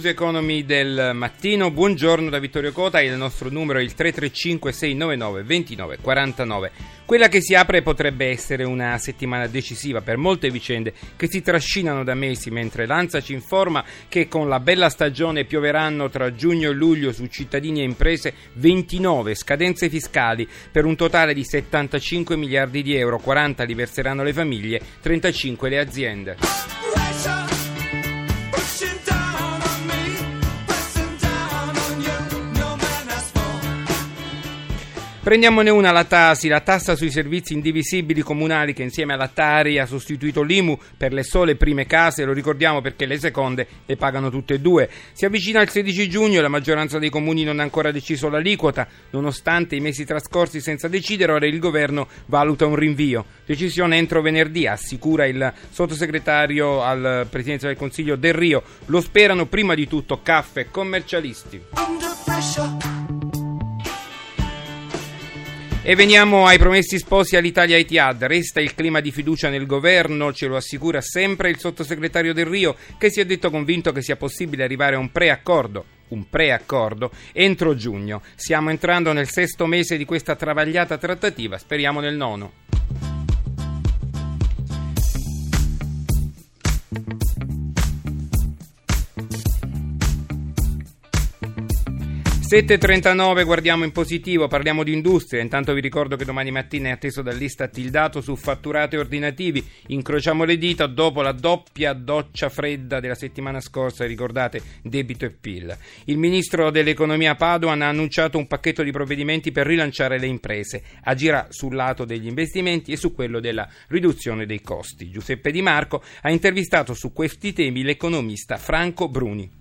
News Economy del mattino. Buongiorno da Vittorio Cota. Il nostro numero è il 335 699 29 49. Quella che si apre potrebbe essere una settimana decisiva per molte vicende che si trascinano da mesi, mentre l'Anza ci informa che con la bella stagione pioveranno tra giugno e luglio su cittadini e imprese 29 scadenze fiscali per un totale di 75 miliardi di euro, 40 li verseranno le famiglie, 35 le aziende. Prendiamone una la Tasi, la tassa sui servizi indivisibili comunali che insieme alla Tari ha sostituito l'IMU per le sole prime case, lo ricordiamo perché le seconde le pagano tutte e due. Si avvicina il 16 giugno e la maggioranza dei comuni non ha ancora deciso l'aliquota, nonostante i mesi trascorsi senza decidere, ora il governo valuta un rinvio. Decisione entro venerdì, assicura il sottosegretario al Presidenza del Consiglio Del Rio. Lo sperano prima di tutto caffè commercialisti. E veniamo ai promessi sposi all'Italia Etihad. Resta il clima di fiducia nel governo, ce lo assicura sempre il sottosegretario Del Rio, che si è detto convinto che sia possibile arrivare a un preaccordo un preaccordo entro giugno. Stiamo entrando nel sesto mese di questa travagliata trattativa, speriamo nel nono. 7.39 guardiamo in positivo, parliamo di industria, intanto vi ricordo che domani mattina è atteso dall'Istat il dato su fatturati ordinativi, incrociamo le dita dopo la doppia doccia fredda della settimana scorsa, ricordate debito e PIL. Il ministro dell'economia Padoan ha annunciato un pacchetto di provvedimenti per rilanciare le imprese, agirà sul lato degli investimenti e su quello della riduzione dei costi. Giuseppe Di Marco ha intervistato su questi temi l'economista Franco Bruni.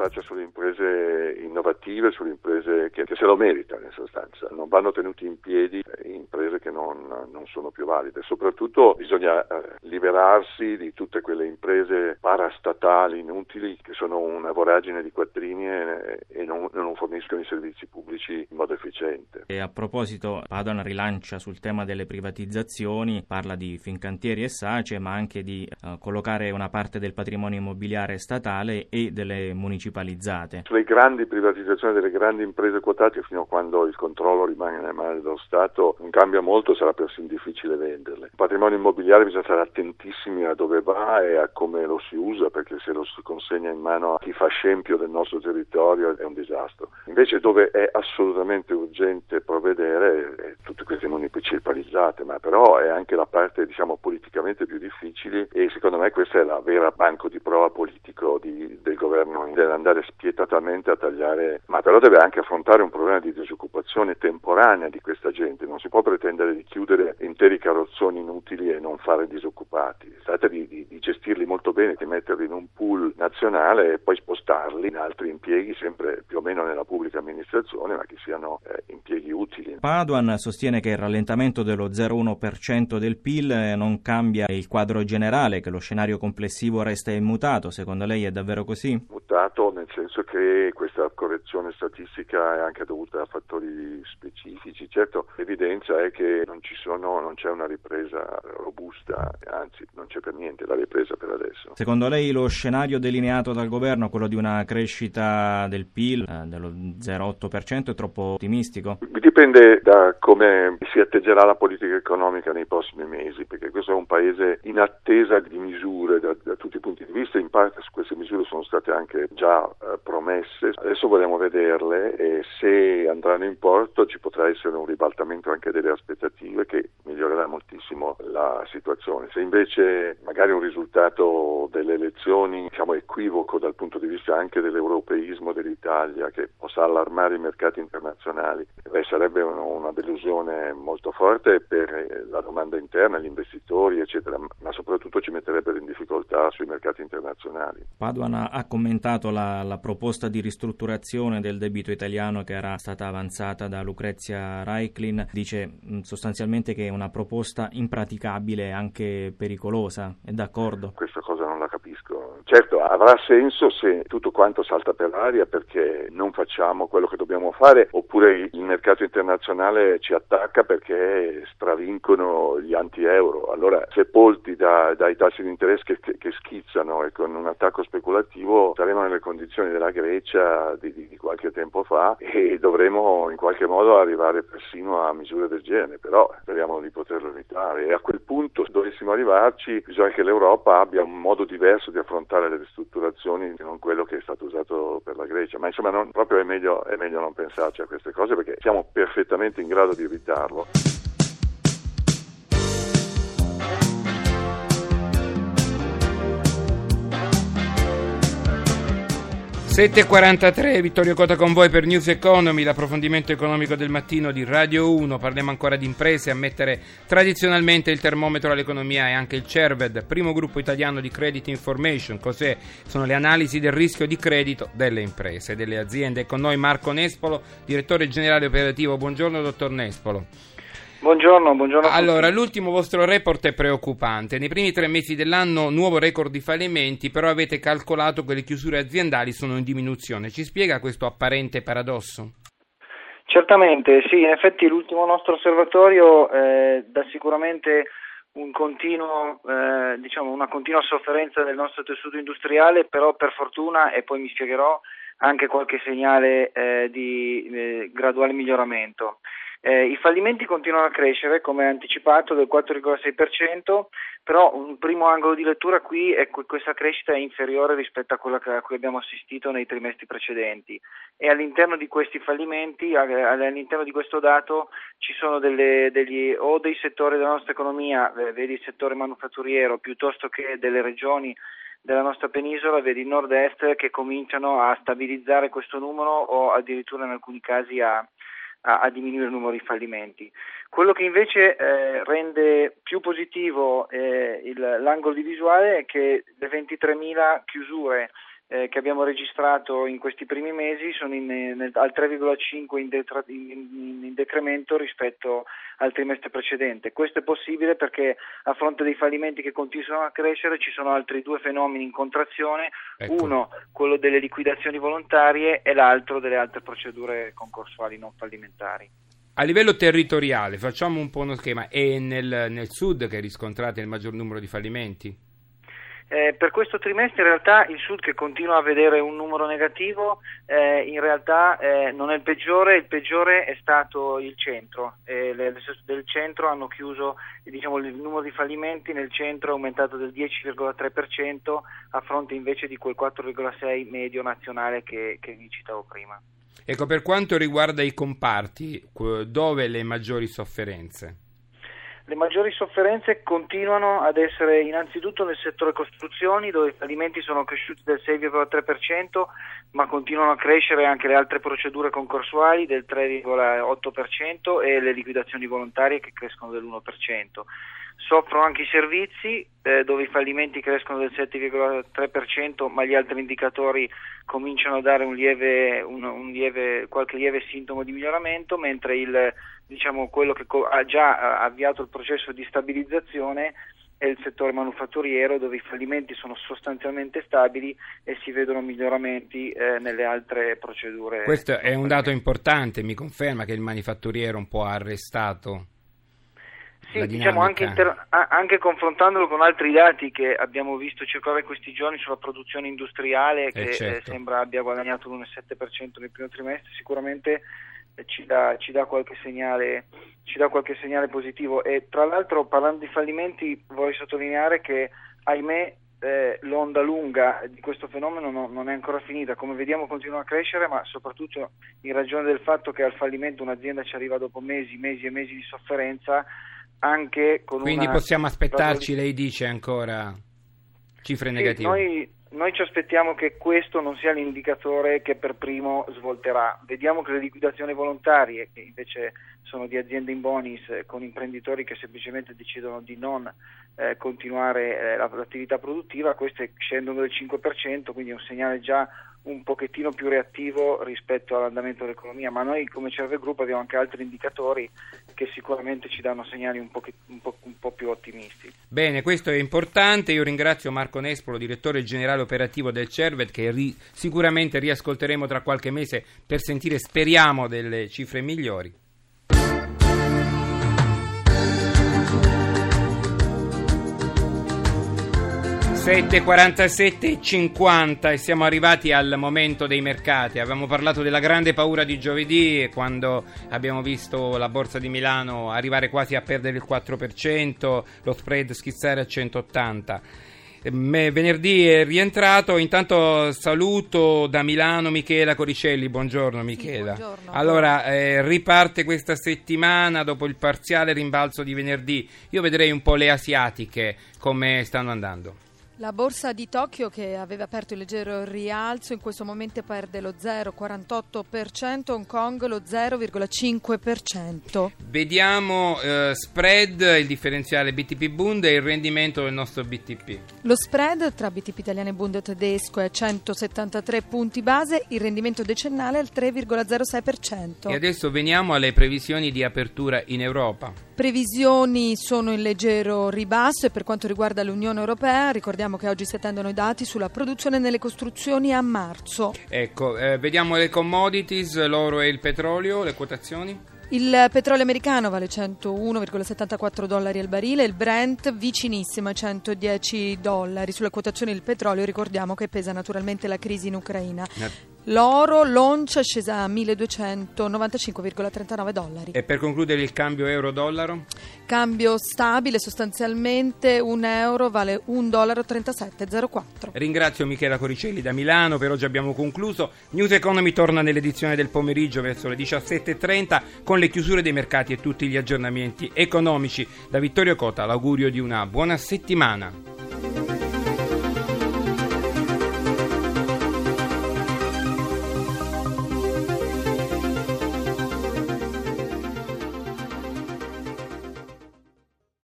Faccia sulle imprese innovative, sulle imprese che, che, se lo meritano in sostanza, non vanno tenuti in piedi imprese che non, non sono più valide. Soprattutto bisogna eh, liberarsi di tutte quelle imprese parastatali inutili che sono una voragine di quattrini e, e non, non, forniscono i servizi pubblici in modo efficiente. E a proposito, Padoan rilancia sul tema delle privatizzazioni, parla di Fincantieri e Sace, ma anche di uh, collocare una parte del patrimonio immobiliare statale e delle municipalizzate. Sulle grandi privatizzazioni delle grandi imprese quotate fino a quando il controllo rimane nelle mani dello Stato non cambia molto, sarà persino difficile venderle. Il patrimonio immobiliare bisogna stare attentissimi a dove va e a come lo si usa perché se lo si consegna in mano a chi fa scempio del nostro territorio è un disastro. Invece dove è assolutamente urgente provvedere è tutte queste municipalizzate, ma però è anche la parte diciamo politicamente più difficile e secondo me questa è la vera banco di prova politico di, del governo, deve andare spietatamente a tagliare, ma però deve anche affrontare un problema di disoccupazione temporanea di questa gente, non si può pretendere di chiudere interi carrozzoni inutili e non fare disoccupati, si tratta di, di, di gestirli molto bene, di metterli in un pool nazionale e poi spostarli in altri impieghi sempre più o meno nella pubblica amministrazione, ma che siano eh, impieghi utili. Paduan sostiene che il rallentamento dello 0,1% del PIL non cambia il quadro generale, che lo scenario complessivo resta immutato, secondo lei è davvero così? Mutato nel senso che questa correzione statistica è anche dovuta a fattori specifici, certo l'evidenza è che non, sono, non c'è una ripresa robusta, anzi non c'è per niente la ripresa per adesso. Secondo lei lo scenario delineato dal governo, quello di una crescita del PIL eh, dello 0,8% è troppo ottimistico? Dipende da come si atteggerà la politica economica nei prossimi mesi, perché questo è un paese in attesa di misure da, da tutti i punti di vista, in parte su queste misure sono state anche già eh, promesse, adesso vogliamo vederle e se andranno in porto ci potrà essere un ribaltamento anche delle aspettative che migliorerà moltissimo la situazione. Se invece magari un risultato delle elezioni diciamo equivoco dal punto di vista anche dell'europeismo dell'Italia che possa allarmare i mercati internazionali, beh, sarebbe una delusione molto forte per la domanda interna, gli investitori eccetera, ma soprattutto ci metterebbero in difficoltà sui mercati internazionali. Paduan ha commentato la la, la, proposta di ristrutturazione del debito italiano che era stata avanzata da Lucrezia Reiklin dice sostanzialmente che è una proposta impraticabile e anche pericolosa. È d'accordo? Questa cosa non la capisco. Certo, avrà senso se tutto quanto salta per l'aria perché non facciamo quello che dobbiamo fare oppure il mercato internazionale ci attacca perché stravincono gli anti-euro. Allora, sepolti da, dai tassi di interesse che, che, che, schizzano e con un attacco speculativo saremo nelle condizioni della Grecia di, di qualche tempo fa e dovremo in qualche modo arrivare persino a misure del genere, però speriamo di poterlo evitare e a quel punto dovessimo arrivarci bisogna che l'Europa abbia un modo diverso di affrontare le ristrutturazioni che non quello che è stato usato per la Grecia, ma insomma non, proprio è meglio, è meglio non pensarci a queste cose perché siamo perfettamente in grado di evitarlo. 7.43, Vittorio Cota con voi per News Economy, l'approfondimento economico del mattino di Radio 1. Parliamo ancora di imprese. A mettere tradizionalmente il termometro all'economia è anche il CERVED, primo gruppo italiano di credit information. Cos'è? Sono le analisi del rischio di credito delle imprese, delle aziende. È con noi Marco Nespolo, direttore generale operativo. Buongiorno, dottor Nespolo. Buongiorno, buongiorno. Allora, l'ultimo vostro report è preoccupante. Nei primi tre mesi dell'anno nuovo record di fallimenti, però avete calcolato che le chiusure aziendali sono in diminuzione. Ci spiega questo apparente paradosso? Certamente, sì, in effetti l'ultimo nostro osservatorio eh, dà sicuramente un continuo, eh, diciamo una continua sofferenza del nostro tessuto industriale, però per fortuna, e poi mi spiegherò, anche qualche segnale eh, di eh, graduale miglioramento. Eh, I fallimenti continuano a crescere, come anticipato, del 4,6%, però un primo angolo di lettura qui è che questa crescita è inferiore rispetto a quella a cui abbiamo assistito nei trimestri precedenti. E all'interno di questi fallimenti, all'interno di questo dato ci sono delle, degli, o dei settori della nostra economia, vedi il settore manufatturiero, piuttosto che delle regioni della nostra penisola, vedi il nord-est, che cominciano a stabilizzare questo numero o addirittura in alcuni casi a, a, a, diminuire il numero di fallimenti. Quello che invece eh, rende più positivo eh, il, l'angolo di visuale è che le 23.000 chiusure eh, che abbiamo registrato in questi primi mesi sono in, nel, al 3,5 in, detra, in, in, decremento rispetto al trimestre precedente. Questo è possibile perché a fronte dei fallimenti che continuano a crescere ci sono altri due fenomeni in contrazione, ecco. uno quello delle liquidazioni volontarie e l'altro delle altre procedure concorsuali non fallimentari. A livello territoriale, facciamo un po' uno schema, è nel, nel sud che riscontrate il maggior numero di fallimenti? Eh, per questo trimestre in realtà il Sud che continua a vedere un numero negativo eh, in realtà eh, non è il peggiore, il peggiore è stato il centro, le, le, del centro hanno chiuso diciamo, il numero di fallimenti nel centro è aumentato del 10,3% a fronte invece di quel 4,6% medio nazionale che, che vi citavo prima. Ecco, per quanto riguarda i comparti, dove le maggiori sofferenze? Le maggiori sofferenze continuano ad essere innanzitutto nel settore costruzioni dove i fallimenti sono cresciuti del 6,3% ma continuano a crescere anche le altre procedure concorsuali del 3,8% e le liquidazioni volontarie che crescono dell'1%. Soffrono anche i servizi eh, dove i fallimenti crescono del 7,3% ma gli altri indicatori cominciano a dare un lieve, un, un lieve, qualche lieve sintomo di miglioramento mentre il diciamo, quello che ha già avviato il processo di stabilizzazione è il settore manufatturiero dove i fallimenti sono sostanzialmente stabili e si vedono miglioramenti eh, nelle altre procedure. Questo è un dato importante, mi conferma che il manifatturiero un po' ha arrestato. Sì, diciamo anche, inter- anche, confrontandolo con altri dati che abbiamo visto circolare questi giorni sulla produzione industriale eh, che eh certo. sembra abbia guadagnato l'1,7% nel primo trimestre, sicuramente ci dà, ci dà, qualche segnale, ci dà qualche segnale positivo e tra l'altro parlando di fallimenti vorrei sottolineare che ahimè eh, l'onda lunga di questo fenomeno no, non è ancora finita, come vediamo continua a crescere, ma soprattutto in ragione del fatto che al fallimento un'azienda ci arriva dopo mesi, mesi e mesi di sofferenza, anche con Quindi possiamo aspettarci, lei dice ancora cifre sì, negative? Noi noi ci aspettiamo che questo non sia l'indicatore che per primo svolterà. Vediamo che le liquidazioni volontarie, che invece sono di aziende in bonus eh, con imprenditori che semplicemente decidono di non eh, continuare eh, l'attività produttiva, queste scendono del 5%, quindi è un segnale già un pochettino più reattivo rispetto all'andamento dell'economia, ma noi come Cerve Group abbiamo anche altri indicatori che sicuramente ci danno segnali un po', un po', po più ottimisti. Bene, questo è importante. Io ringrazio Marco Nespolo, direttore generale operativo del Cervet, che ri- sicuramente riascolteremo tra qualche mese per sentire, speriamo, delle cifre migliori. 7.47.50 e siamo arrivati al momento dei mercati. Avevamo parlato della grande paura di giovedì quando abbiamo visto la borsa di Milano arrivare quasi a perdere il 4%, lo spread schizzare a 180. Venerdì è rientrato, intanto saluto da Milano Michela Coricelli, buongiorno Michela. Sì, buongiorno. Allora, eh, riparte questa settimana dopo il parziale rimbalzo di venerdì. Io vedrei un po' le asiatiche come stanno andando. La borsa di Tokyo che aveva aperto il leggero rialzo in questo momento perde lo 0,48%, Hong Kong lo 0,5%. Vediamo eh, spread, il differenziale BTP Bund e il rendimento del nostro BTP. Lo spread tra BTP italiano e Bund tedesco è 173 punti base, il rendimento decennale è al 3,06%. E adesso veniamo alle previsioni di apertura in Europa. Previsioni sono in leggero ribasso e per quanto riguarda l'Unione Europea ricordiamo che oggi si attendono i dati sulla produzione nelle costruzioni a marzo. Ecco, eh, vediamo le commodities, l'oro e il petrolio, le quotazioni. Il petrolio americano vale 101,74 dollari al barile, il Brent vicinissimo a 110 dollari. Sulle quotazioni del petrolio ricordiamo che pesa naturalmente la crisi in Ucraina. L'oro l'oncia è scesa a 1295,39 dollari. E per concludere il cambio euro-dollaro? Cambio stabile, sostanzialmente un euro vale 1,3704 dollaro. Ringrazio Michela Coricelli da Milano, per oggi abbiamo concluso. News Economy torna nell'edizione del pomeriggio verso le 17.30 con le chiusure dei mercati e tutti gli aggiornamenti economici. Da Vittorio Cota l'augurio di una buona settimana.